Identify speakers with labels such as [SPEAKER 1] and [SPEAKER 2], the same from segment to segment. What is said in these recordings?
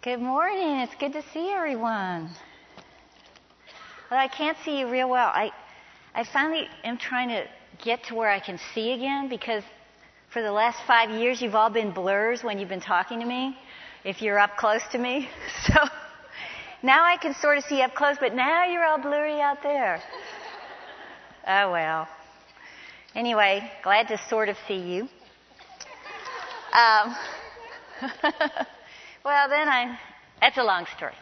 [SPEAKER 1] Good morning. It's good to see everyone. Well, I can't see you real well. I, I finally am trying to get to where I can see again because for the last five years you've all been blurs when you've been talking to me, if you're up close to me. So now I can sort of see up close, but now you're all blurry out there. Oh well. Anyway, glad to sort of see you. Um, well, then I, that's a long story.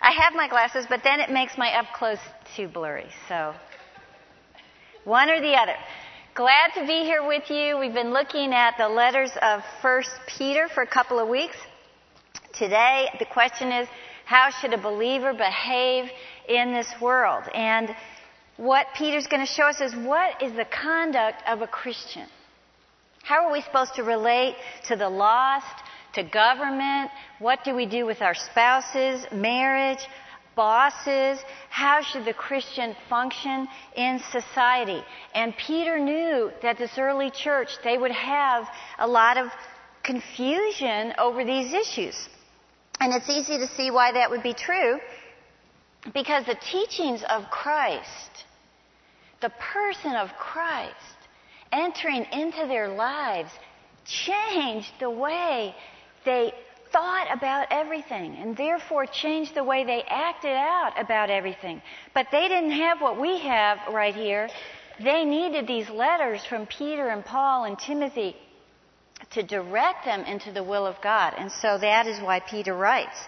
[SPEAKER 1] I have my glasses, but then it makes my up close too blurry. So, one or the other. Glad to be here with you. We've been looking at the letters of First Peter for a couple of weeks. Today, the question is, how should a believer behave in this world? And what Peter's going to show us is what is the conduct of a Christian? How are we supposed to relate to the lost, to government? What do we do with our spouses, marriage, bosses? How should the Christian function in society? And Peter knew that this early church, they would have a lot of confusion over these issues. And it's easy to see why that would be true because the teachings of Christ, the person of Christ, entering into their lives changed the way they thought about everything and therefore changed the way they acted out about everything. But they didn't have what we have right here. They needed these letters from Peter and Paul and Timothy to direct them into the will of God. And so that is why Peter writes.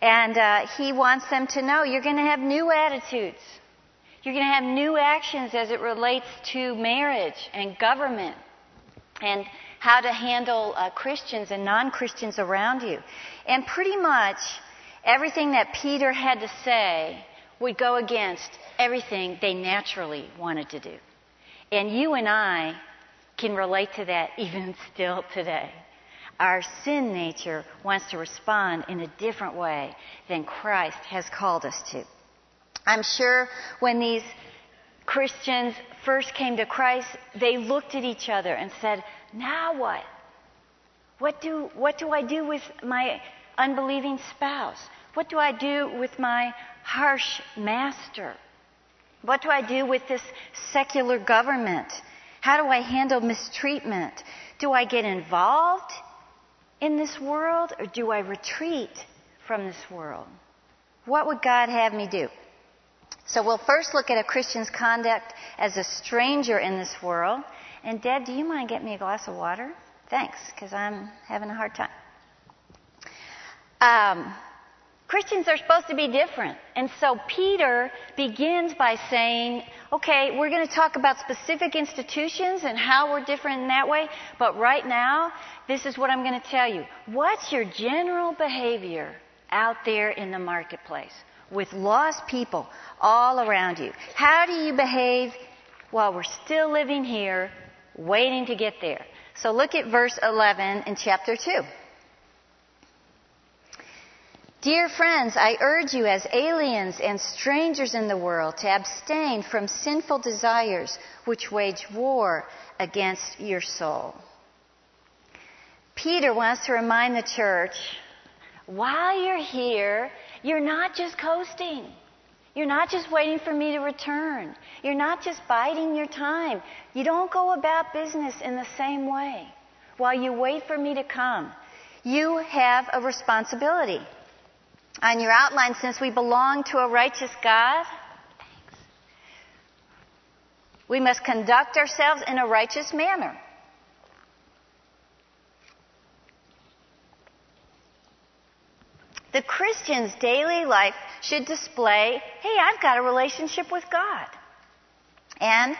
[SPEAKER 1] And uh, he wants them to know you're going to have new attitudes. You're going to have new actions as it relates to marriage and government and how to handle uh, Christians and non Christians around you. And pretty much everything that Peter had to say would go against everything they naturally wanted to do. And you and I can relate to that even still today. Our sin nature wants to respond in a different way than Christ has called us to. I'm sure when these Christians first came to Christ, they looked at each other and said, Now what? What do, what do I do with my unbelieving spouse? What do I do with my harsh master? What do I do with this secular government? How do I handle mistreatment? Do I get involved in this world or do I retreat from this world? What would God have me do? So we'll first look at a Christian's conduct as a stranger in this world. And Deb, do you mind getting me a glass of water? Thanks, because I'm having a hard time. Um, Christians are supposed to be different. And so Peter begins by saying, okay, we're going to talk about specific institutions and how we're different in that way, but right now, this is what I'm going to tell you. What's your general behavior out there in the marketplace with lost people all around you? How do you behave while we're still living here, waiting to get there? So look at verse 11 in chapter 2. Dear friends, I urge you as aliens and strangers in the world to abstain from sinful desires which wage war against your soul. Peter wants to remind the church while you're here, you're not just coasting. You're not just waiting for me to return. You're not just biding your time. You don't go about business in the same way while you wait for me to come. You have a responsibility on your outline, since we belong to a righteous God, we must conduct ourselves in a righteous manner. The Christian's daily life should display hey, I've got a relationship with God. And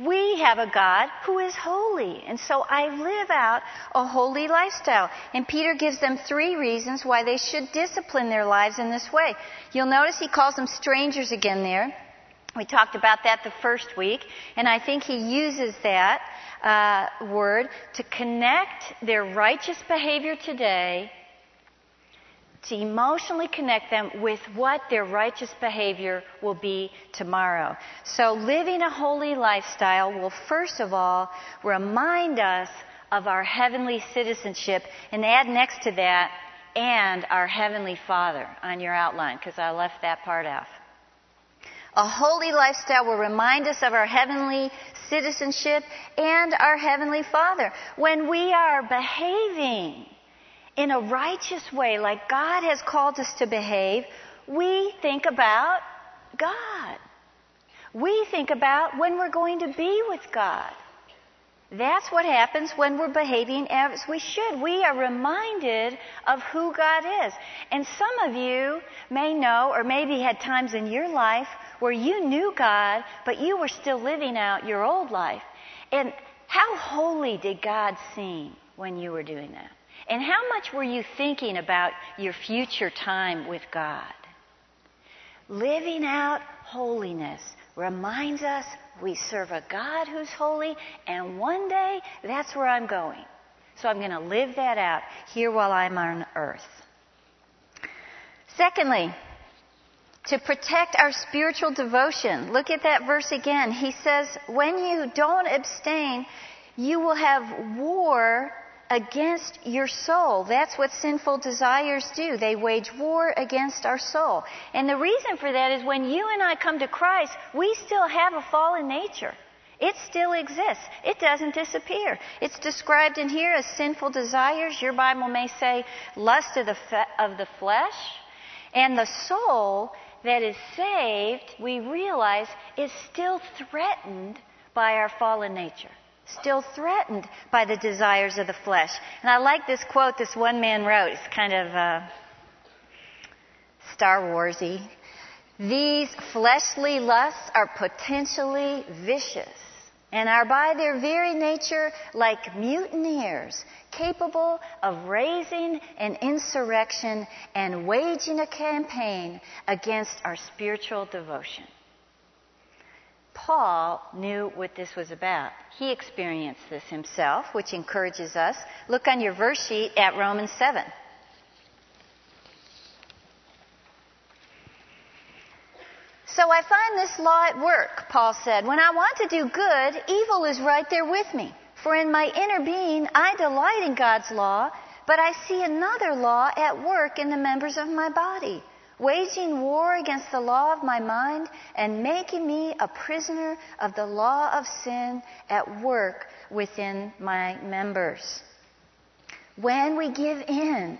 [SPEAKER 1] we have a God who is holy, and so I live out a holy lifestyle. And Peter gives them three reasons why they should discipline their lives in this way. You'll notice he calls them strangers again there. We talked about that the first week, and I think he uses that uh, word to connect their righteous behavior today to emotionally connect them with what their righteous behavior will be tomorrow. So living a holy lifestyle will first of all remind us of our heavenly citizenship and add next to that and our Heavenly Father on your outline because I left that part off. A holy lifestyle will remind us of our heavenly citizenship and our Heavenly Father. When we are behaving in a righteous way, like God has called us to behave, we think about God. We think about when we're going to be with God. That's what happens when we're behaving as we should. We are reminded of who God is. And some of you may know, or maybe had times in your life where you knew God, but you were still living out your old life. And how holy did God seem when you were doing that? And how much were you thinking about your future time with God? Living out holiness reminds us we serve a God who's holy, and one day that's where I'm going. So I'm going to live that out here while I'm on earth. Secondly, to protect our spiritual devotion. Look at that verse again. He says, when you don't abstain, you will have war against your soul. That's what sinful desires do. They wage war against our soul. And the reason for that is when you and I come to Christ, we still have a fallen nature. It still exists. It doesn't disappear. It's described in here as sinful desires. Your Bible may say lust of the, fe- of the flesh. And the soul that is saved, we realize, is still threatened by our fallen nature still threatened by the desires of the flesh. And I like this quote this one man wrote. It's kind of uh, Star Warsy. These fleshly lusts are potentially vicious and are by their very nature like mutineers, capable of raising an insurrection and waging a campaign against our spiritual devotion. Paul knew what this was about. He experienced this himself, which encourages us. Look on your verse sheet at Romans 7. So I find this law at work, Paul said. When I want to do good, evil is right there with me. For in my inner being, I delight in God's law, but I see another law at work in the members of my body waging war against the law of my mind and making me a prisoner of the law of sin at work within my members. When we give in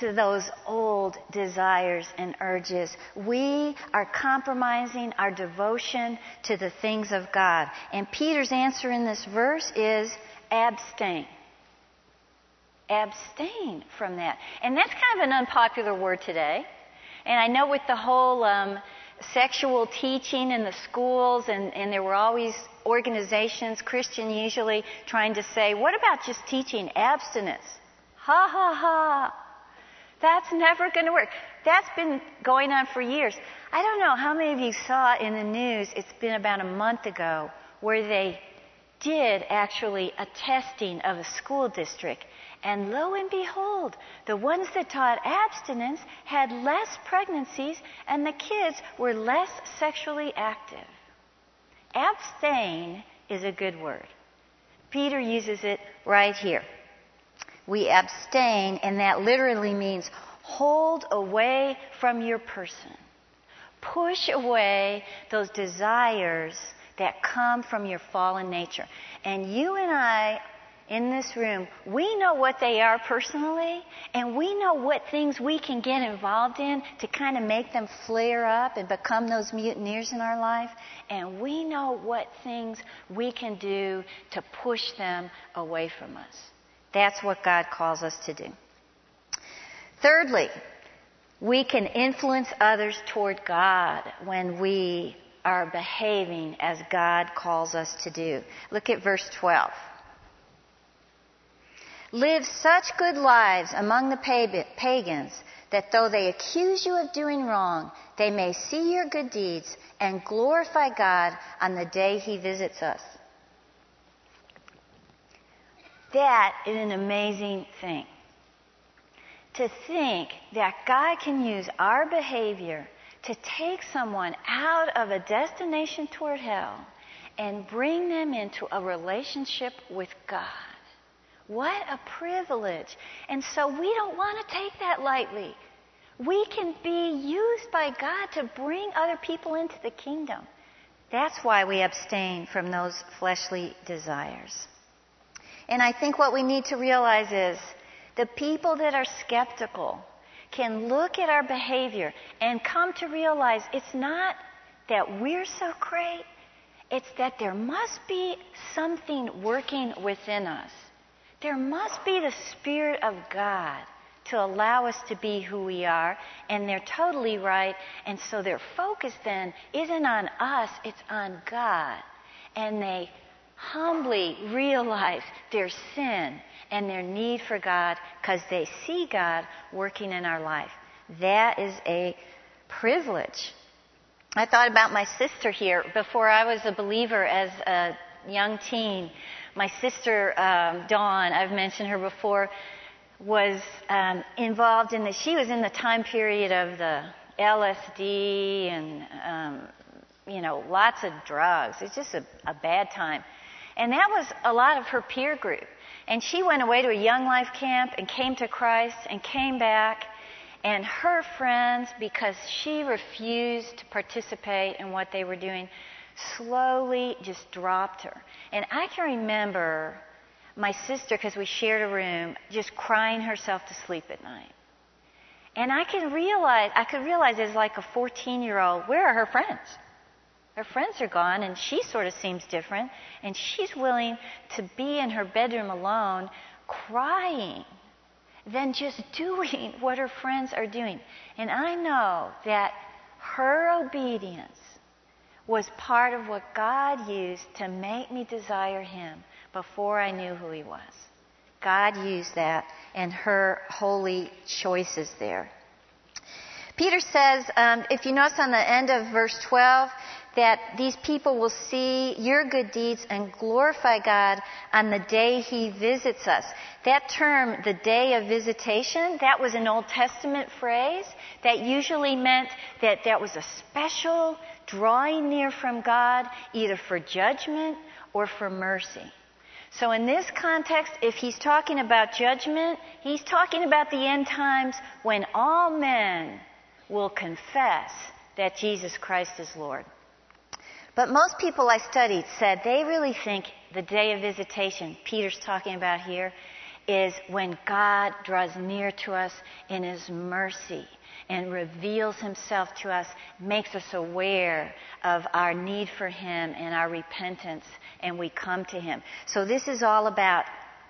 [SPEAKER 1] to those old desires and urges, we are compromising our devotion to the things of God. And Peter's answer in this verse is abstain abstain from that. And that's kind of an unpopular word today. And I know with the whole um, sexual teaching in the schools, and, and there were always organizations, Christian usually, trying to say, what about just teaching abstinence? Ha ha ha. That's never going to work. That's been going on for years. I don't know how many of you saw in the news, it's been about a month ago, where they did actually a testing of a school district and lo and behold, the ones that taught abstinence had less pregnancies and the kids were less sexually active. Abstain is a good word. Peter uses it right here. We abstain, and that literally means hold away from your person. Push away those desires that come from your fallen nature. And you and I in this room, we know what they are personally, and we know what things we can get involved in to kind of make them flare up and become those mutineers in our life. And we know what things we can do to push them away from us. That's what God calls us to do. Thirdly, we can influence others toward God when we are behaving as God calls us to do. Look at verse 12. Live such good lives among the pagans that though they accuse you of doing wrong, they may see your good deeds and glorify God on the day He visits us. That is an amazing thing. To think that God can use our behavior to take someone out of a destination toward hell and bring them into a relationship with God. What a privilege. And so we don't want to take that lightly. We can be used by God to bring other people into the kingdom. That's why we abstain from those fleshly desires. And I think what we need to realize is the people that are skeptical can look at our behavior and come to realize it's not that we're so great, it's that there must be something working within us. There must be the Spirit of God to allow us to be who we are, and they're totally right. And so their focus then isn't on us, it's on God. And they humbly realize their sin and their need for God because they see God working in our life. That is a privilege. I thought about my sister here before I was a believer as a young teen. My sister, um, Dawn, I've mentioned her before, was um, involved in the, she was in the time period of the LSD and, um, you know, lots of drugs. It's just a, a bad time. And that was a lot of her peer group. And she went away to a young life camp and came to Christ and came back. And her friends, because she refused to participate in what they were doing, slowly just dropped her. And I can remember my sister, because we shared a room, just crying herself to sleep at night. And I can realize, I could realize as like a 14 year old, where are her friends? Her friends are gone, and she sort of seems different, and she's willing to be in her bedroom alone, crying, than just doing what her friends are doing. And I know that her obedience was part of what God used to make me desire Him before I knew who He was. God used that and her holy choices there. Peter says, um, if you notice on the end of verse 12, that these people will see your good deeds and glorify God on the day He visits us. That term, the day of visitation, that was an Old Testament phrase that usually meant that that was a special drawing near from God, either for judgment or for mercy. So in this context, if he's talking about judgment, he's talking about the end times when all men will confess that Jesus Christ is Lord. But most people I studied said they really think the day of visitation Peter's talking about here is when God draws near to us in his mercy and reveals himself to us, makes us aware of our need for him and our repentance, and we come to him. So this is all about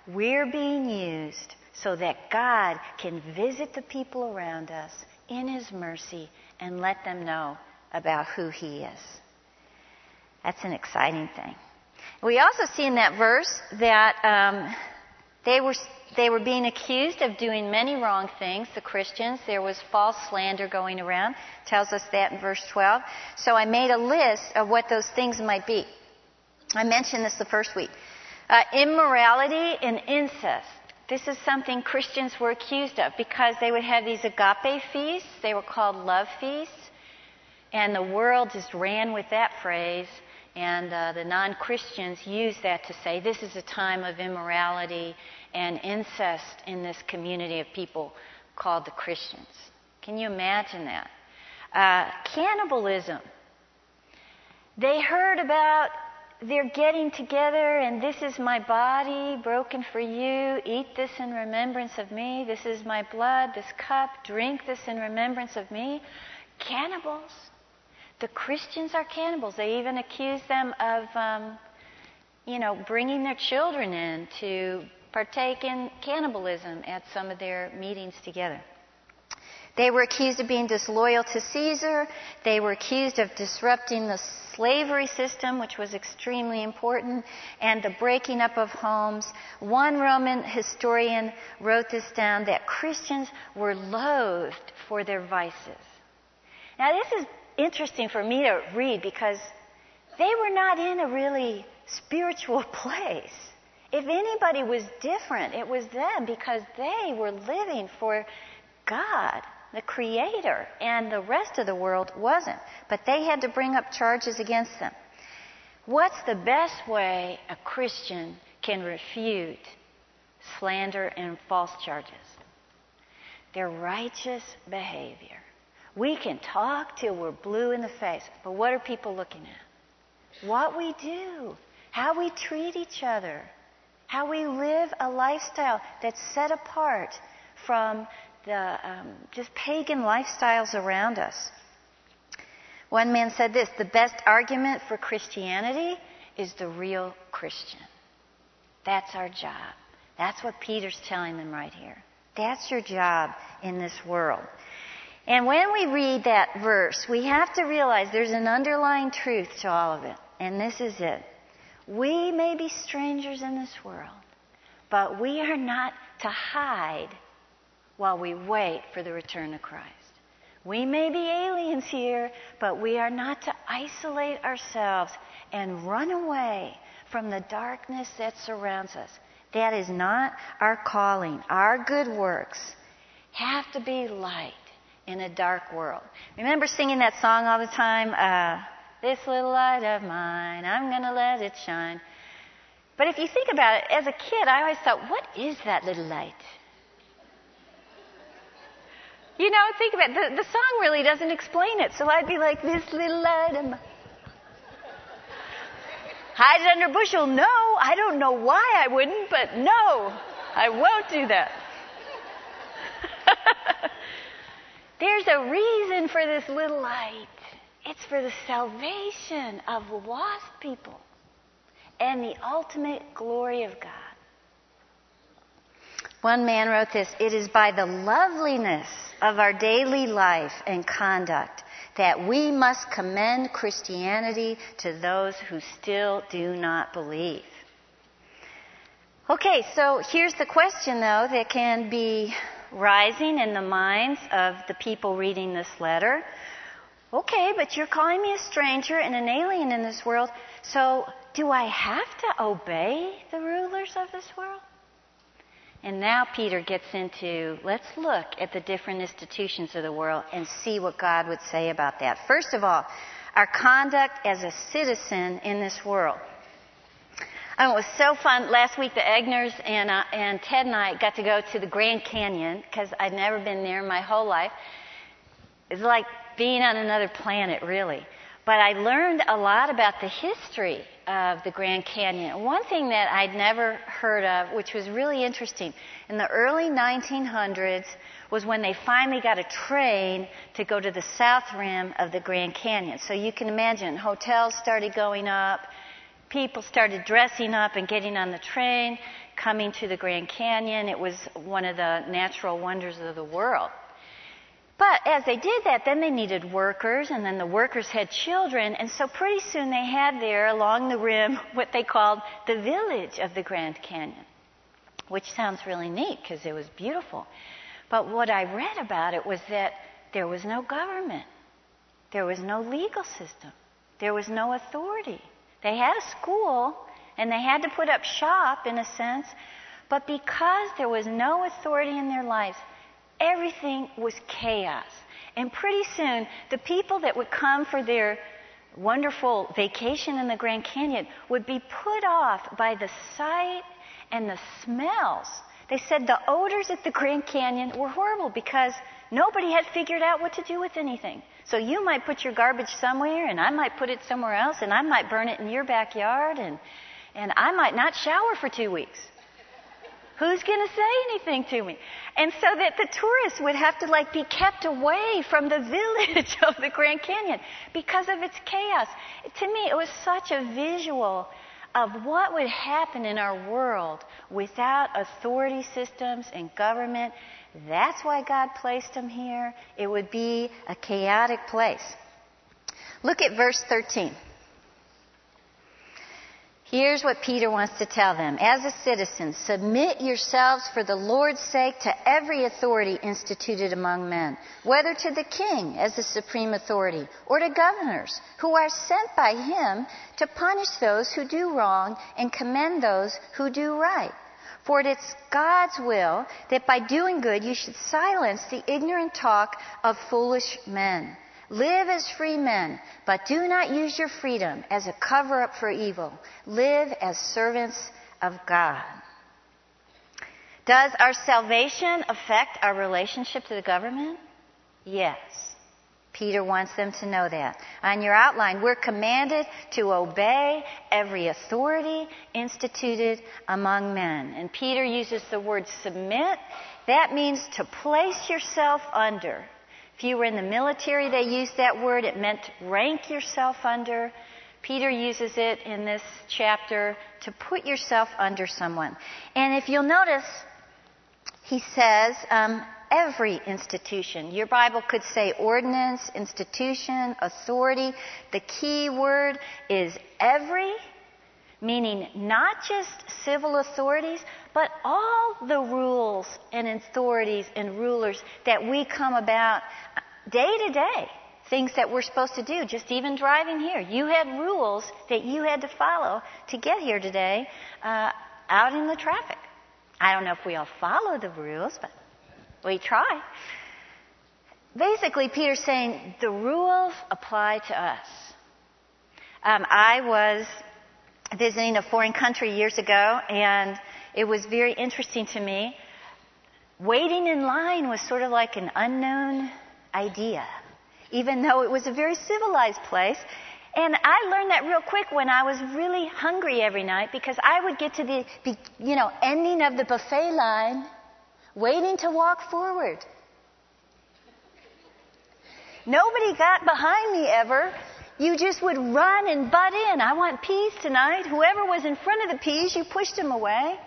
[SPEAKER 1] we're being used so that God can visit the people around us in his mercy and let them know about who he is. That's an exciting thing. We also see in that verse that um, they were they were being accused of doing many wrong things, the Christians. There was false slander going around. tells us that in verse 12. So I made a list of what those things might be. I mentioned this the first week. Uh, immorality and incest. This is something Christians were accused of because they would have these agape feasts. They were called love feasts. And the world just ran with that phrase. And uh, the non Christians use that to say this is a time of immorality and incest in this community of people called the Christians. Can you imagine that? Uh, cannibalism. They heard about they're getting together and this is my body broken for you. Eat this in remembrance of me. This is my blood, this cup. Drink this in remembrance of me. Cannibals. The Christians are cannibals. They even accuse them of, um, you know, bringing their children in to partake in cannibalism at some of their meetings together. They were accused of being disloyal to Caesar. They were accused of disrupting the slavery system, which was extremely important, and the breaking up of homes. One Roman historian wrote this down that Christians were loathed for their vices. Now, this is interesting for me to read because they were not in a really spiritual place. If anybody was different, it was them because they were living for God, the Creator, and the rest of the world wasn't. But they had to bring up charges against them. What's the best way a Christian can refute slander, and false charges. They're righteous behavior. We can talk till we're blue in the face, but what are people looking at? What we do, how we treat each other, how we live a lifestyle that's set apart from the um, just pagan lifestyles around us. One man said this the best argument for Christianity is the real Christian. That's our job. That's what Peter's telling them right here. That's your job in this world. And when we read that verse, we have to realize there's an underlying truth to all of it. And this is it. We may be strangers in this world, but we are not to hide while we wait for the return of Christ. We may be aliens here, but we are not to isolate ourselves and run away from the darkness that surrounds us. That is not our calling. Our good works have to be light in a dark world. Remember singing that song all the time? Uh, this little light of mine, I'm going to let it shine. But if you think about it, as a kid, I always thought, what is that little light? You know, think about it. The, the song really doesn't explain it. So I'd be like, this little light of mine. Hide it under a bushel? No, I don't know why I wouldn't, but no, I won't do that. There's a reason for this little light. It's for the salvation of lost people and the ultimate glory of God. One man wrote this It is by the loveliness of our daily life and conduct that we must commend Christianity to those who still do not believe. Okay, so here's the question, though, that can be rising in the minds of the people reading this letter. Okay, but you're calling me a stranger and an alien in this world, so do I have to obey the rulers of this world? And now Peter gets into let's look at the different institutions of the world and see what God would say about that. First of all, our conduct as a citizen in this world. Oh, it was so fun. Last week, the Egners and, uh, and Ted and I got to go to the Grand Canyon because I'd never been there my whole life. It's like being on another planet, really. But I learned a lot about the history of the Grand Canyon. One thing that I'd never heard of, which was really interesting, in the early 1900s was when they finally got a train to go to the south rim of the Grand Canyon. So you can imagine, hotels started going up, people started dressing up and getting on the train, coming to the Grand Canyon. It was one of the natural wonders of the world. But as they did that, then they needed workers, and then the workers had children, and so pretty soon they had there along the rim what they called the village of the Grand Canyon, which sounds really neat because it was beautiful. But what I read about it was that there was no government, there was no legal system, there was no authority. They had a school, and they had to put up shop in a sense, but because there was no authority in their lives, everything was chaos. And pretty soon, the people that would come for their wonderful vacation in the Grand Canyon would be put off by the sight and the smells. They said the odors at the Grand Canyon were horrible because nobody had figured out what to do with anything. So you might put your garbage somewhere, and I might put it somewhere else, and I might burn it in your backyard, and, and I might not shower for two weeks. Who's going to say anything to me? And so that the tourists would have to like be kept away from the village of the Grand Canyon because of its chaos. To me, it was such a visual of what would happen in our world without authority systems and government. That's why God placed them here. It would be a chaotic place. Look at verse 13. Here's what Peter wants to tell them. As a citizen, submit yourselves for the Lord's sake to every authority instituted among men, whether to the king as the supreme authority or to governors who are sent by him to punish those who do wrong and commend those who do right. For it's God's will that by doing good you should silence the ignorant talk of foolish men. Live as free men, but do not use your freedom as a cover up for evil. Live as servants of God. Does our salvation affect our relationship to the government? Yes. Peter wants them to know that. On your outline, we're commanded to obey every authority instituted among men. And Peter uses the word submit. That means to place yourself under. If you were in the military, they used that word. It meant rank yourself under. Peter uses it in this chapter to put yourself under someone. And if you'll notice, he says, um, every institution. Your Bible could say ordinance, institution, authority. The key word is every, meaning not just civil authorities, but all the rules and authorities and rulers that we come about day to day. Things that we're supposed to do, just even driving here. You had rules that you had to follow to get here today uh, out in the traffic. I don't know if we all follow the rules, but we try. Basically, Peter's saying the rules apply to us. Um, I was visiting a foreign country years ago, and it was very interesting to me. Waiting in line was sort of like an unknown idea, even though it was a very civilized place. And I learned that real quick when I was really hungry every night because I would get to the, you know, ending of the buffet line waiting to walk forward. Nobody got behind me ever. You just would run and butt in. I want peas tonight. Whoever was in front of the peas, you pushed them away.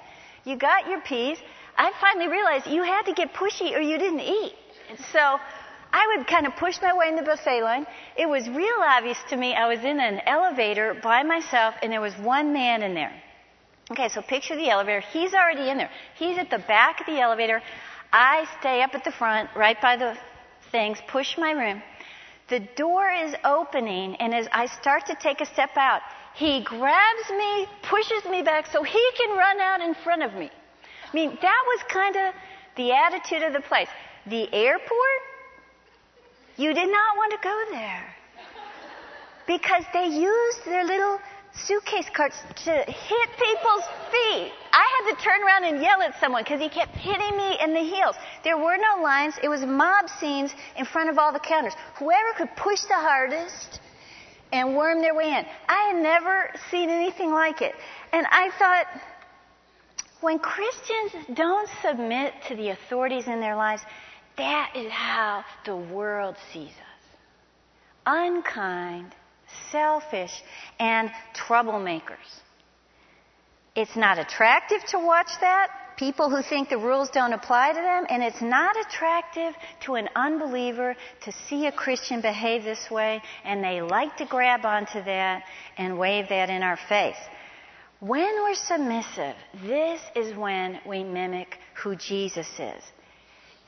[SPEAKER 1] You got your peas. I finally realized you had to get pushy or you didn't eat. So I would kind of push my way in the buffet line. It was real obvious to me I was in an elevator by myself and there was one man in there. Okay, so picture the elevator. He's already in there. He's at the back of the elevator. I stay up at the front, right by the things, push my room. The door is opening, and as I start to take a step out, he grabs me, pushes me back so he can run out in front of me. I mean, that was kind of the attitude of the place. The airport, you did not want to go there because they used their little suitcase carts to hit people's feet. I had to turn around and yell at someone because he kept hitting me in the heels. There were no lines. It was mob scenes in front of all the counters. Whoever could push the hardest and worm their way in. I had never seen anything like it. And I thought, when Christians don't submit to the authorities in their lives, that is how the world sees us. Unkind, selfish, and troublemakers. It's not attractive to watch that. People who think the rules don't apply to them, and it's not attractive to an unbeliever to see a Christian behave this way, and they like to grab onto that and wave that in our face. When we're submissive, this is when we mimic who Jesus is.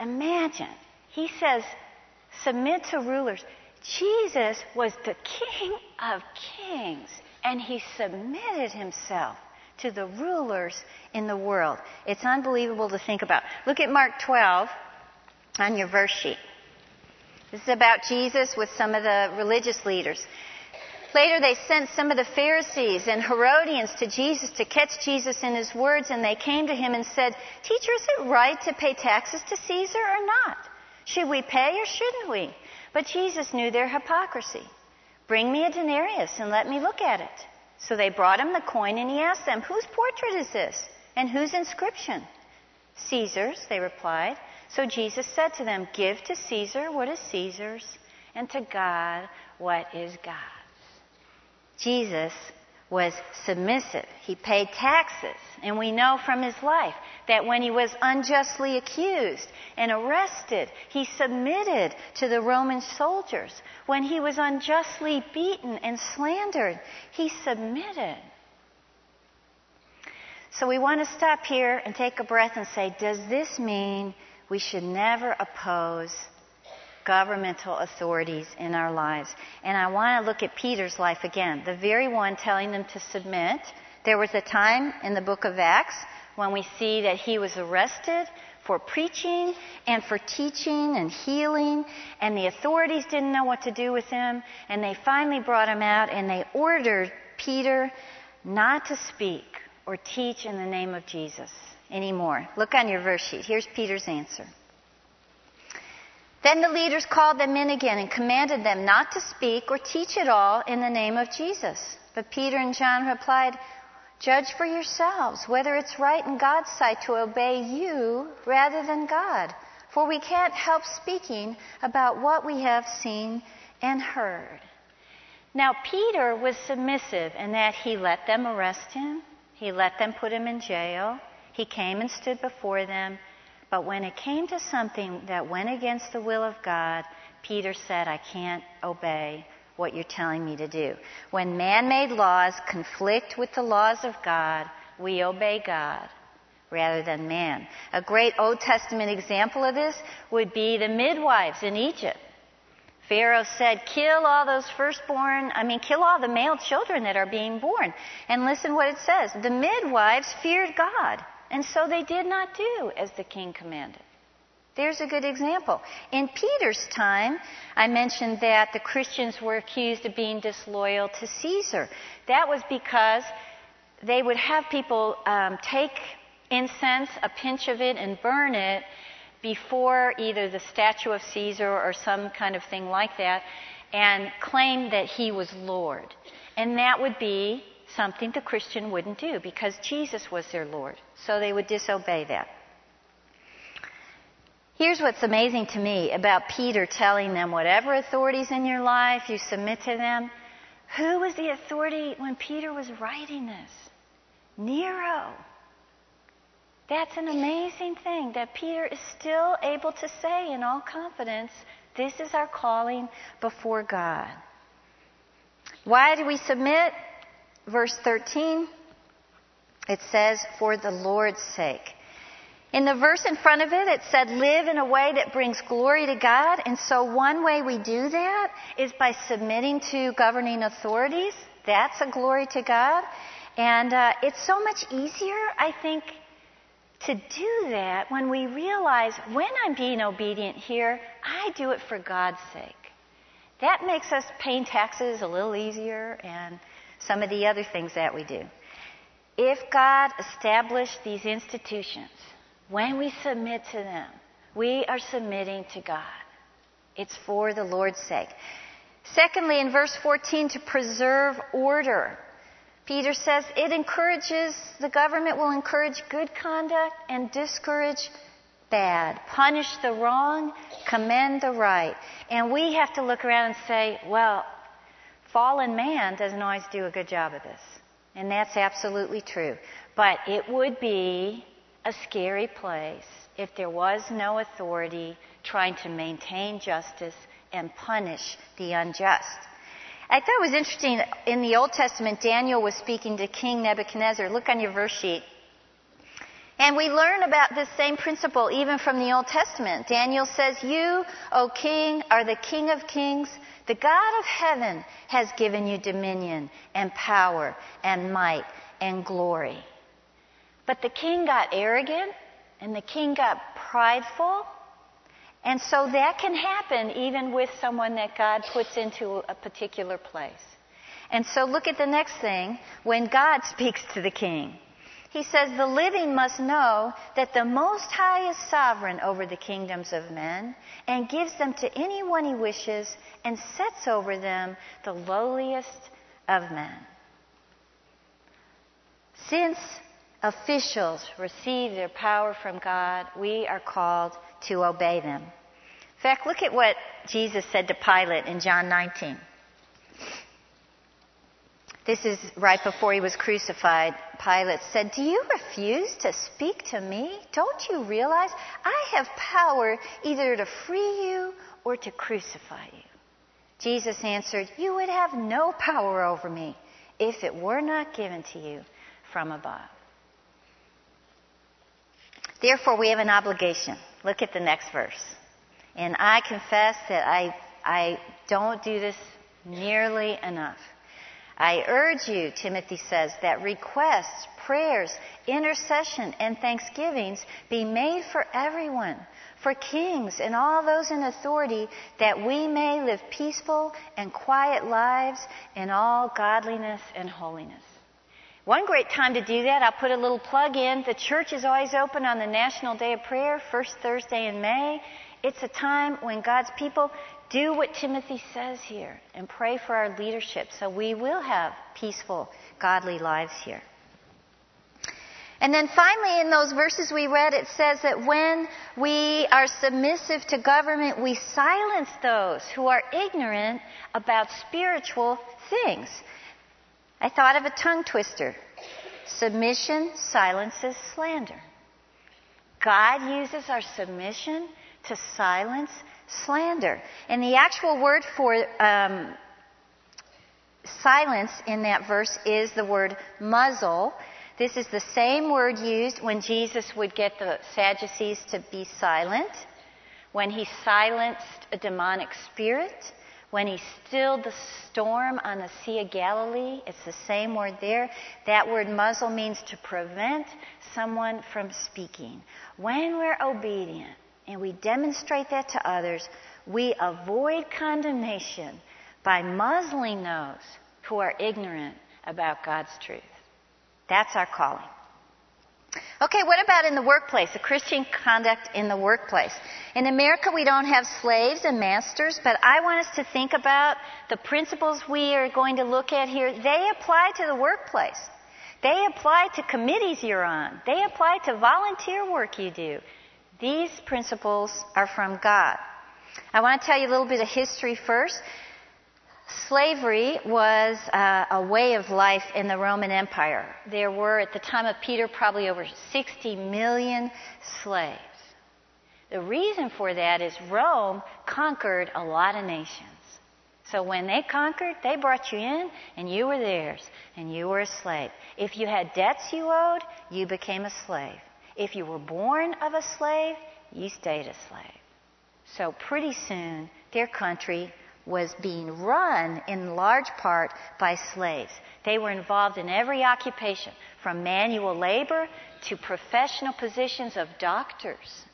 [SPEAKER 1] Imagine, he says, submit to rulers. Jesus was the King of Kings, and he submitted himself to the rulers in the world. It's unbelievable to think about. Look at Mark 12 on your verse sheet. This is about Jesus with some of the religious leaders. Later, they sent some of the Pharisees and Herodians to Jesus to catch Jesus in his words, and they came to him and said, Teacher, is it right to pay taxes to Caesar or not? Should we pay or shouldn't we? But Jesus knew their hypocrisy. Bring me a denarius and let me look at it. So they brought him the coin and he asked them, Whose portrait is this? And whose inscription? Caesar's, they replied. So Jesus said to them, Give to Caesar what is Caesar's, and to God what is God's. Jesus was submissive. He paid taxes. And we know from his life that when he was unjustly accused and arrested, he submitted to the Roman soldiers. When he was unjustly beaten and slandered, he submitted. So we want to stop here and take a breath and say, does this mean we should never oppose governmental authorities in our lives. And I want to look at Peter's life again, the very one telling them to submit. There was a time in the book of Acts when we see that he was arrested for preaching and for teaching and healing, and the authorities didn't know what to do with him, and they finally brought him out and they ordered Peter not to speak or teach in the name of Jesus anymore. Look on your verse sheet. Here's Peter's answer. Then the leaders called them in again and commanded them not to speak or teach at all in the name of Jesus. But Peter and John replied, Judge for yourselves whether it's right in God's sight to obey you rather than God. For we can't help speaking about what we have seen and heard. Now, Peter was submissive in that he let them arrest him, he let them put him in jail, he came and stood before them. But when it came to something that went against the will of God, Peter said, I can't obey what you're telling me to do. When man made laws conflict with the laws of God, we obey God rather than man. A great Old Testament example of this would be the midwives in Egypt. Pharaoh said, kill all those firstborn, I mean, kill all the male children that are being born. And listen what it says. The midwives feared God, and so they did not do as the king commanded. There's a good example. In Peter's time, I mentioned that the Christians were accused of being disloyal to Caesar. That was because they would have people um, take incense, a pinch of it, and burn it before either the statue of Caesar or some kind of thing like that and claim that he was Lord. And that would be something the Christian wouldn't do because Jesus was their Lord. So they would disobey that. Here's what's amazing to me about Peter telling them whatever authorities in your life, you submit to them. Who was the authority when Peter was writing this? Nero. That's an amazing thing that Peter is still able to say in all confidence this is our calling before God. Why do we submit? Verse 13, it says, for the Lord's sake. In the verse in front of it, it said, live in a way that brings glory to God. And so one way we do that is by submitting to governing authorities. That's a glory to God. And uh, it's so much easier, I think, to do that when we realize when I'm being obedient here, I do it for God's sake. That makes us paying taxes a little easier and some of the other things that we do. If God established these institutions, when we submit to them, we are submitting to God. It's for the Lord's sake. Secondly, in verse 14, to preserve order. Peter says it encourages, the government will encourage good conduct and discourage bad. Punish the wrong, commend the right. And we have to look around and say, well, fallen man doesn't always do a good job of this. And that's absolutely true. But it would be a scary place if there was no authority trying to maintain justice and punish the unjust. I thought it was interesting in the Old Testament, Daniel was speaking to King Nebuchadnezzar. Look on your verse sheet. And we learn about this same principle even from the Old Testament. Daniel says, You, O king, are the king of kings. The God of heaven has given you dominion and power and might and glory. But the king got arrogant and the king got prideful and so that can happen even with someone that God puts into a particular place. And so look at the next thing when God speaks to the king. He says, The living must know that the Most High is sovereign over the kingdoms of men and gives them to anyone he wishes and sets over them the lowliest of men. Since officials receive their power from God, we are called to obey them. In fact, look at what Jesus said to Pilate in John 19. This is right before he was crucified. Pilate said, Do you refuse to speak to me? Don't you realize I have power either to free you or to crucify you? Jesus answered, You would have no power over me if it were not given to you from above. Therefore, we have an obligation. Look at the next verse. And I confess that I, I don't do this nearly enough. I urge you, Timothy says, that requests, prayers, intercession, and thanksgivings be made for everyone, for kings and all those in authority, that we may live peaceful and quiet lives in all godliness and holiness. One great time to do that, I'll put a little plug in. The church is always open on the National Day of Prayer, first Thursday in May. It's a time when God's people do what Timothy says here and pray for our leadership so we will have peaceful, godly lives here. And then finally, in those verses we read, it says that when we are submissive to government, we silence those who are ignorant about spiritual things. I thought of a tongue twister. Submission silences slander. God uses our submission to silence slander. And the actual word for um, silence in that verse is the word muzzle. This is the same word used when Jesus would get the Sadducees to be silent, when he silenced a demonic spirit, when he stilled the storm on the Sea of Galilee, it's the same word there. That word muzzle means to prevent someone from speaking. When we're obedient and we demonstrate that to others, we avoid condemnation by muzzling those who are ignorant about God's truth. That's our calling. Okay, what about in the workplace? A Christian conduct in the workplace. In America, we don't have slaves and masters, but I want us to think about the principles we are going to look at here. They apply to the workplace. They apply to committees you're on. They apply to volunteer work you do. These principles are from God. I want to tell you a little bit of history first. Slavery was uh, a way of life in the Roman Empire. There were, at the time of Peter, probably over 60 million slaves. The reason for that is Rome conquered a lot of nations. So when they conquered, they brought you in and you were theirs and you were a slave. If you had debts you owed, you became a slave. If you were born of a slave, you stayed a slave. So pretty soon, their country was being run in large part by slaves. They were involved in every occupation, from manual labor to professional positions of doctors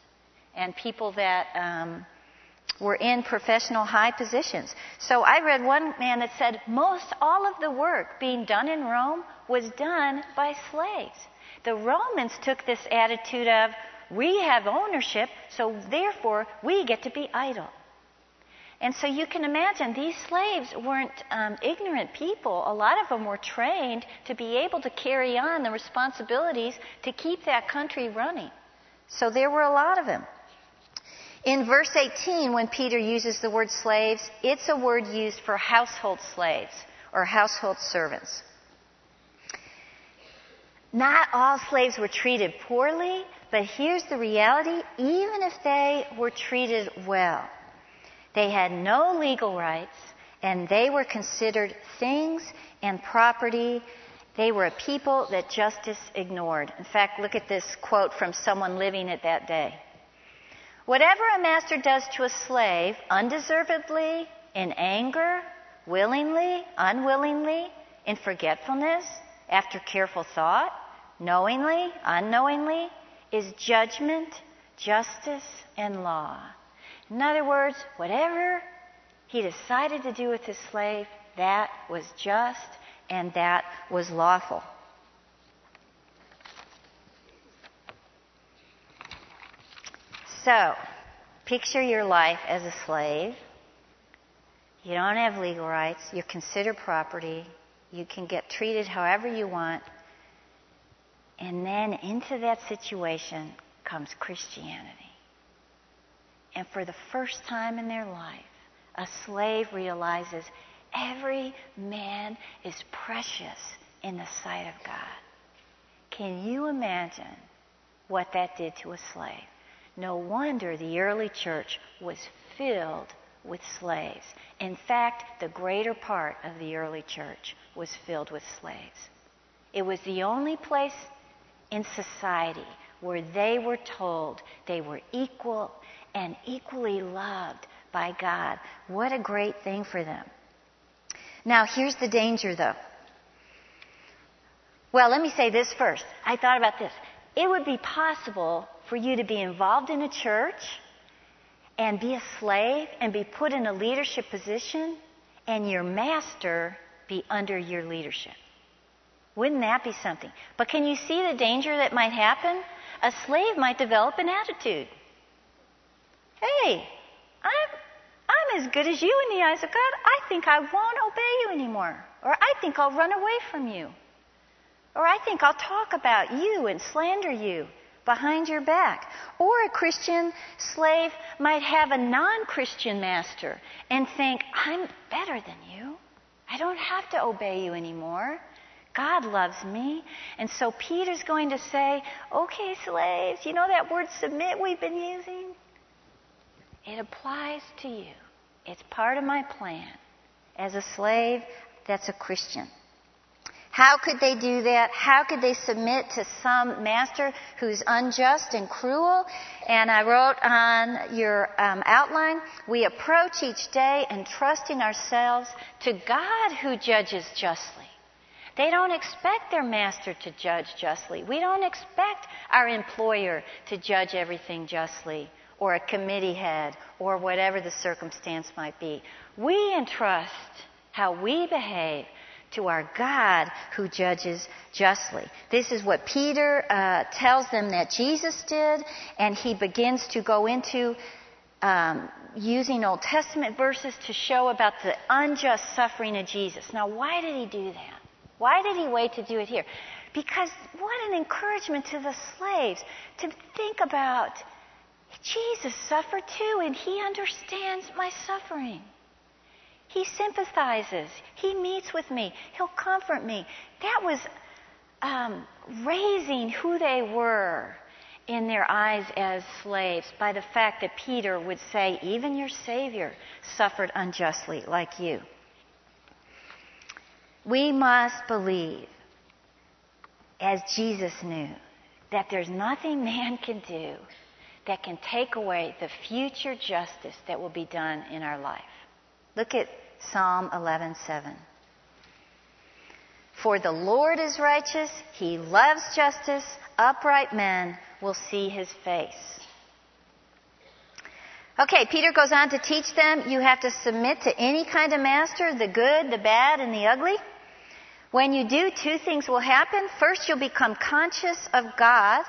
[SPEAKER 1] and people that um, were in professional high positions. So I read one man that said most all of the work being done in Rome was done by slaves. The Romans took this attitude of, we have ownership, so therefore we get to be idle. And so you can imagine these slaves weren't um, ignorant people. A lot of them were trained to be able to carry on the responsibilities to keep that country running. So there were a lot of them. In verse 18, when Peter uses the word slaves, it's a word used for household slaves or household servants. Not all slaves were treated poorly, but here's the reality even if they were treated well, they had no legal rights, and they were considered things and property. They were a people that justice ignored. In fact, look at this quote from someone living it that day. Whatever a master does to a slave, undeservedly, in anger, willingly, unwillingly, in forgetfulness, after careful thought, knowingly, unknowingly, is judgment, justice, and law. In other words, whatever he decided to do with his slave, that was just and that was lawful. So, picture your life as a slave. You don't have legal rights. You're considered property. You can get treated however you want. And then into that situation comes Christianity. And for the first time in their life, a slave realizes every man is precious in the sight of God. Can you imagine what that did to a slave? No wonder the early church was filled with slaves. In fact, the greater part of the early church was filled with slaves. It was the only place in society where they were told they were equal and equally loved by God. What a great thing for them. Now, here's the danger, though. Well, let me say this first. I thought about this. It would be possible for you to be involved in a church and be a slave and be put in a leadership position and your master be under your leadership. Wouldn't that be something? But can you see the danger that might happen? A slave might develop an attitude. Hey, I'm, I'm as good as you in the eyes of God. I think I won't obey you anymore. Or I think I'll run away from you. Or I think I'll talk about you and slander you behind your back. Or a Christian slave might have a non Christian master and think, I'm better than you. I don't have to obey you anymore. God loves me. And so Peter's going to say, okay, slaves, you know that word submit we've been using? It applies to you. It's part of my plan. As a slave, that's a Christian. How could they do that? How could they submit to some master who's unjust and cruel? And I wrote on your um, outline, we approach each day entrusting ourselves to God who judges justly. They don't expect their master to judge justly. We don't expect our employer to judge everything justly, or a committee head, or whatever the circumstance might be. We entrust how we behave to our God who judges justly. This is what Peter uh, tells them that Jesus did, and he begins to go into um, using Old Testament verses to show about the unjust suffering of Jesus. Now, why did he do that? Why did he wait to do it here? Because what an encouragement to the slaves to think about Jesus suffered too, and he understands my suffering. He sympathizes. He meets with me. He'll comfort me. That was um, raising who they were in their eyes as slaves by the fact that Peter would say, Even your Savior suffered unjustly like you. We must believe, as Jesus knew, that there's nothing man can do that can take away the future justice that will be done in our life. Look at Psalm 11:7. For the Lord is righteous, he loves justice, upright men will see his face. Okay, Peter goes on to teach them you have to submit to any kind of master, the good, the bad, and the ugly. When you do, two things will happen. First, you'll become conscious of God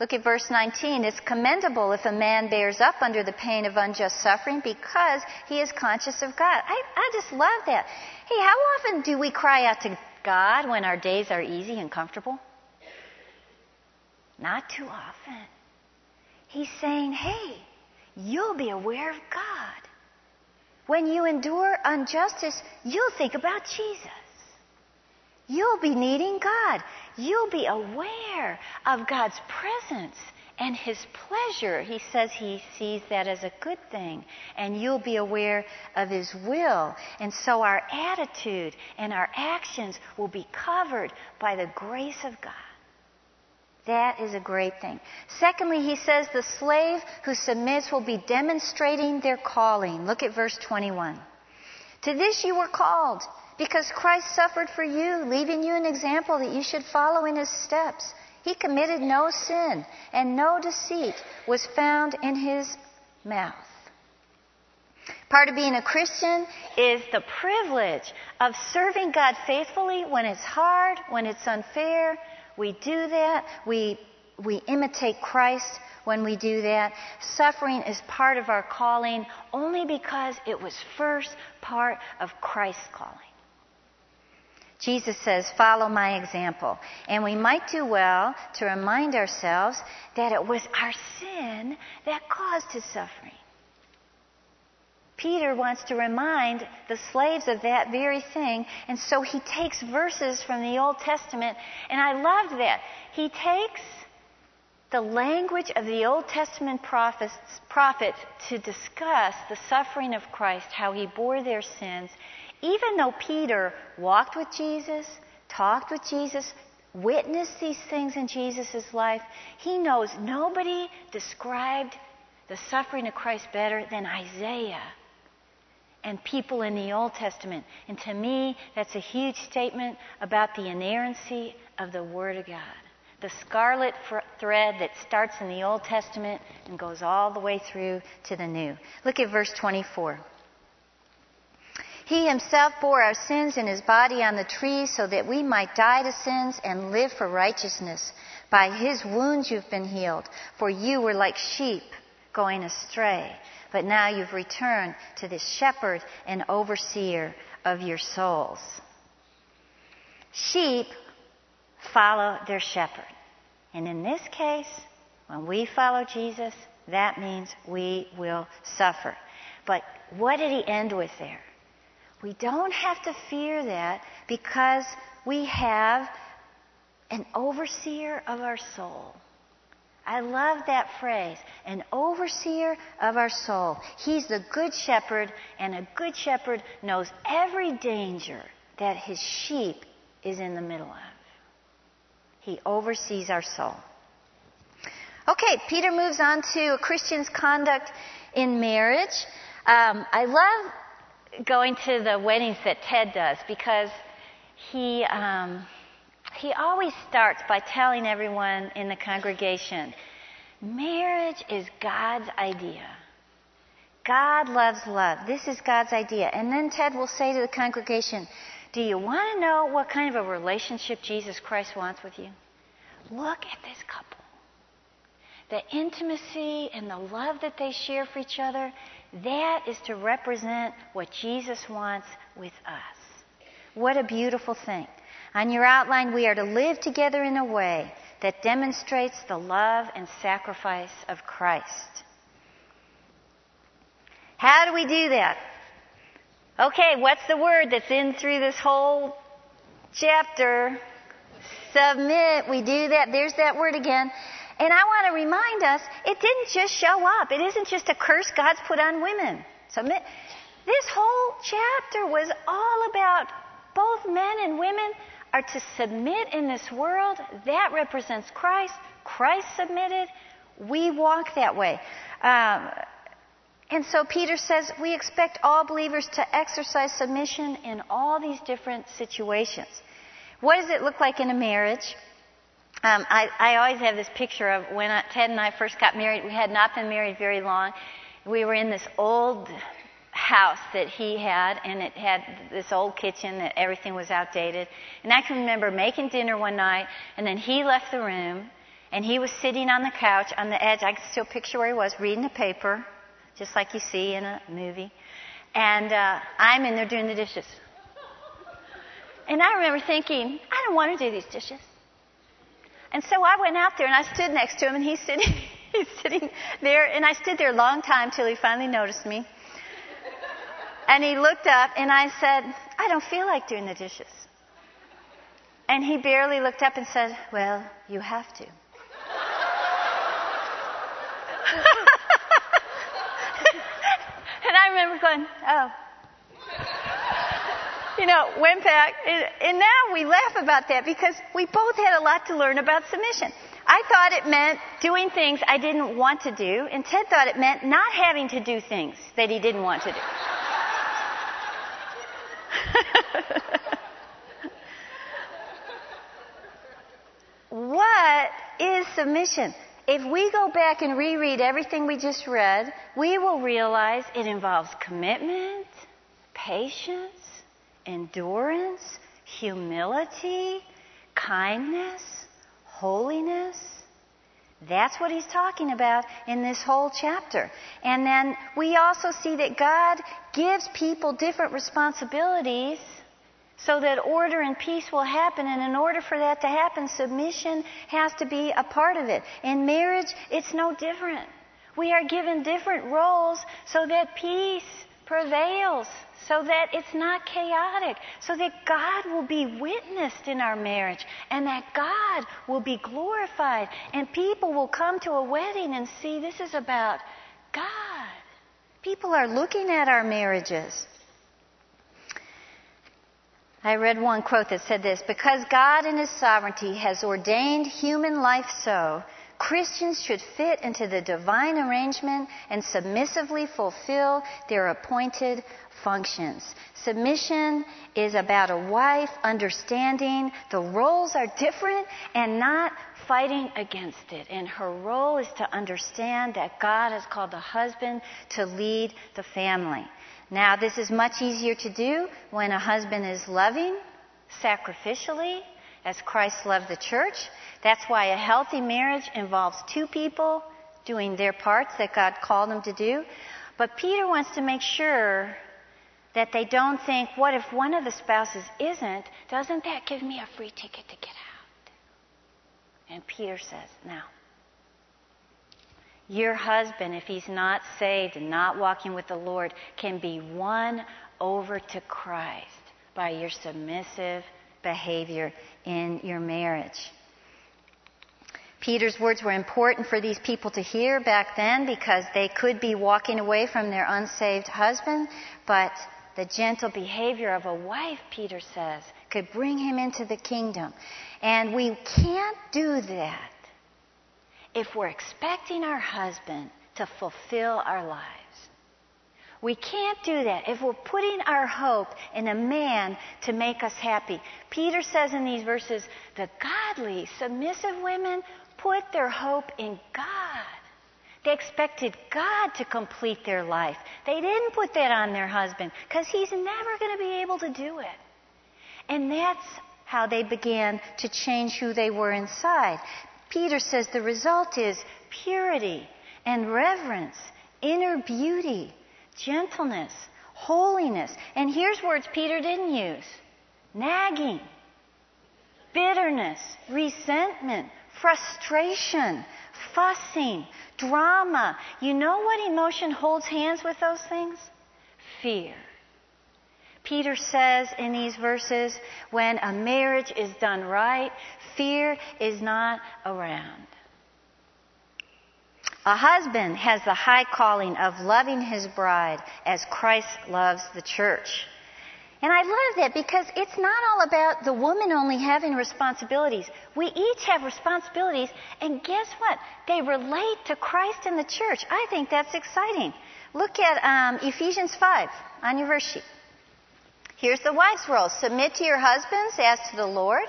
[SPEAKER 1] Look at verse 19. It's commendable if a man bears up under the pain of unjust suffering because he is conscious of God. I, I just love that. Hey, how often do we cry out to God when our days are easy and comfortable? Not too often. He's saying, hey, you'll be aware of God. When you endure injustice, you'll think about Jesus. You'll be needing God. You'll be aware of God's presence and His pleasure. He says He sees that as a good thing. And you'll be aware of His will. And so our attitude and our actions will be covered by the grace of God. That is a great thing. Secondly, he says the slave who submits will be demonstrating their calling. Look at verse 21. To this you were called because Christ suffered for you, leaving you an example that you should follow in his steps. He committed no sin, and no deceit was found in his mouth. Part of being a Christian is the privilege of serving God faithfully when it's hard, when it's unfair. We do that. We, we imitate Christ when we do that. Suffering is part of our calling only because it was first part of Christ's calling. Jesus says, Follow my example. And we might do well to remind ourselves that it was our sin that caused his suffering. Peter wants to remind the slaves of that very thing, and so he takes verses from the Old Testament, and I love that. He takes the language of the Old Testament prophets, prophets to discuss the suffering of Christ, how he bore their sins, even though Peter walked with Jesus, talked with Jesus, witnessed these things in Jesus' life, he knows nobody described the suffering of Christ better than Isaiah and people in the Old Testament. And to me, that's a huge statement about the inerrancy of the Word of God. The scarlet thread that starts in the Old Testament and goes all the way through to the New. Look at verse 24. He himself bore our sins in his body on the tree so that we might die to sins and live for righteousness. By his wounds you've been healed, for you were like sheep going astray. But now you've returned to the shepherd and overseer of your souls. Sheep follow their shepherd. And in this case, when we follow Jesus, that means we will suffer. But what did he end with there? We don't have to fear that because we have an overseer of our soul. I love that phrase, an overseer of our soul. He's the good shepherd, and a good shepherd knows every danger that his sheep is in the middle of. He oversees our soul. Okay, Peter moves on to a Christian's conduct in marriage. Um, I love going to the weddings that Ted does because he um, he always starts by telling everyone in the congregation, marriage is God's idea. God loves love. This is God's idea. And then Ted will say to the congregation, Do you want to know what kind of a relationship Jesus Christ wants with you? Look at this couple the intimacy and the love that they share for each other, that is to represent what Jesus wants with us. What a beautiful thing. On your outline, we are to live together in a way that demonstrates the love and sacrifice of Christ. How do we do that? Okay, what's the word that's in through this whole chapter? Submit. We do that. There's that word again. And I want to remind us, it didn't just show up. It isn't just a curse God's put on women. Submit. This whole chapter was all about both men and women are to submit in this world. That represents Christ. Christ submitted. We walk that way. Um, and so Peter says we expect all believers to exercise submission in all these different situations. What does it look like in a marriage? Um, I, I always have this picture of when I, Ted and I first got married. We had not been married very long. We were in this old house that he had, and it had this old kitchen that everything was outdated. And I can remember making dinner one night, and then he left the room, and he was sitting on the couch on the edge. I can still picture where he was, reading a paper, just like you see in a movie. And uh, I'm in there doing the dishes. And I remember thinking, I don't want to do these dishes. And so I went out there and I stood next to him, and he's sitting, he's sitting there, and I stood there a long time till he finally noticed me. And he looked up, and I said, I don't feel like doing the dishes. And he barely looked up and said, Well, you have to. and I remember going, Oh you know, went back. And now we laugh about that because we both had a lot to learn about submission. I thought it meant doing things I didn't want to do, and Ted thought it meant not having to do things that he didn't want to do. what is submission? If we go back and reread everything we just read, we will realize it involves commitment, patience, endurance, humility, kindness, holiness. That's what he's talking about in this whole chapter. And then we also see that God gives people different responsibilities so that order and peace will happen. And in order for that to happen, submission has to be a part of it. In marriage, it's no different. We are given different roles so that peace prevails so that it's not chaotic, so that God will be witnessed in our marriage and that God will be glorified and people will come to a wedding and see this is about God. People are looking at our marriages. I read one quote that said this Because God in His sovereignty has ordained human life so, Christians should fit into the divine arrangement and submissively fulfill their appointed functions. Submission is about a wife understanding the roles are different and not fighting against it. And her role is to understand that God has called the husband to lead the family. Now, this is much easier to do when a husband is loving sacrificially as Christ loved the church. That's why a healthy marriage involves two people doing their parts that God called them to do. But Peter wants to make sure that they don't think, what if one of the spouses isn't? Doesn't that give me a free ticket to get out? And Peter says, now, your husband, if he's not saved and not walking with the Lord, can be won over to Christ by your submissive behavior in your marriage. Peter's words were important for these people to hear back then because they could be walking away from their unsaved husband, but the gentle behavior of a wife, Peter says, could bring him into the kingdom. And we can't do that if we're expecting our husband to fulfill our lives. We can't do that if we're putting our hope in a man to make us happy. Peter says in these verses, the godly, submissive women put their hope in God. They expected God to complete their life. They didn't put that on their husband because he's never going to be able to do it. And that's how they began to change who they were inside. Peter says the result is purity and reverence, inner beauty, gentleness, holiness. And here's words Peter didn't use nagging, bitterness, resentment, frustration, fussing, drama. You know what emotion holds hands with those things? Fear. Peter says in these verses when a marriage is done right, fear is not around. A husband has the high calling of loving his bride as Christ loves the church. And I love that because it's not all about the woman only having responsibilities. We each have responsibilities, and guess what? They relate to Christ and the church. I think that's exciting. Look at um, Ephesians 5 on your verse sheet. Here's the wife's role Submit to your husbands as to the Lord.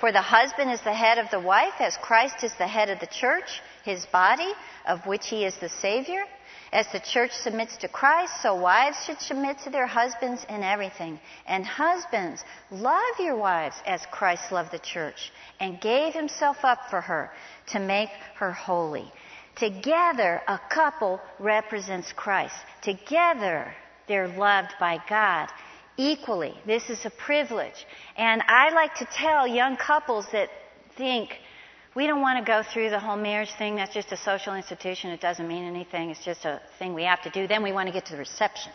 [SPEAKER 1] For the husband is the head of the wife, as Christ is the head of the church, his body, of which he is the Savior. As the church submits to Christ, so wives should submit to their husbands in everything. And husbands, love your wives as Christ loved the church and gave himself up for her to make her holy. Together, a couple represents Christ. Together, they're loved by God equally. This is a privilege. And I like to tell young couples that think we don't want to go through the whole marriage thing. That's just a social institution. It doesn't mean anything. It's just a thing we have to do. Then we want to get to the reception.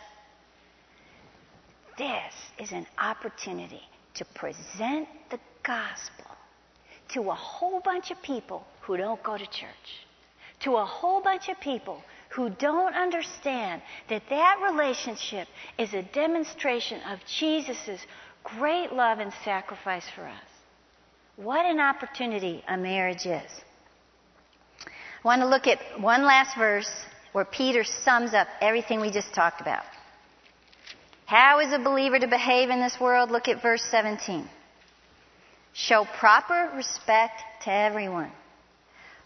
[SPEAKER 1] This is an opportunity to present the gospel to a whole bunch of people who don't go to church, to a whole bunch of people who don't understand that that relationship is a demonstration of Jesus' great love and sacrifice for us. What an opportunity a marriage is. I want to look at one last verse where Peter sums up everything we just talked about. How is a believer to behave in this world? Look at verse 17. Show proper respect to everyone.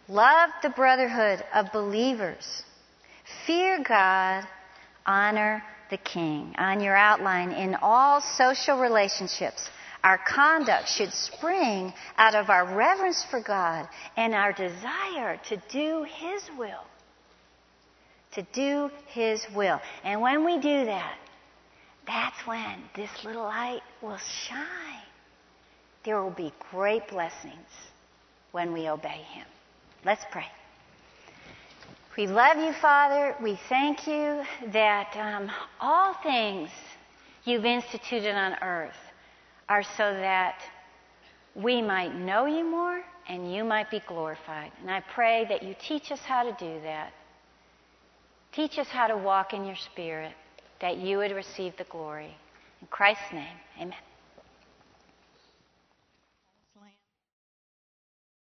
[SPEAKER 1] Love the brotherhood of believers. Fear God, honor the king. On your outline, in all social relationships, our conduct should spring out of our reverence for God and our desire to do His will. To do His will. And when we do that, that's when this little light will shine. There will be great blessings when we obey Him. Let's pray. We love you, Father. We thank you that um, all things you've instituted on earth are so that we might know you more and you might be glorified. And I pray that you teach us how to do that. Teach us how to walk in your spirit, that you would receive the glory. In Christ's name, amen.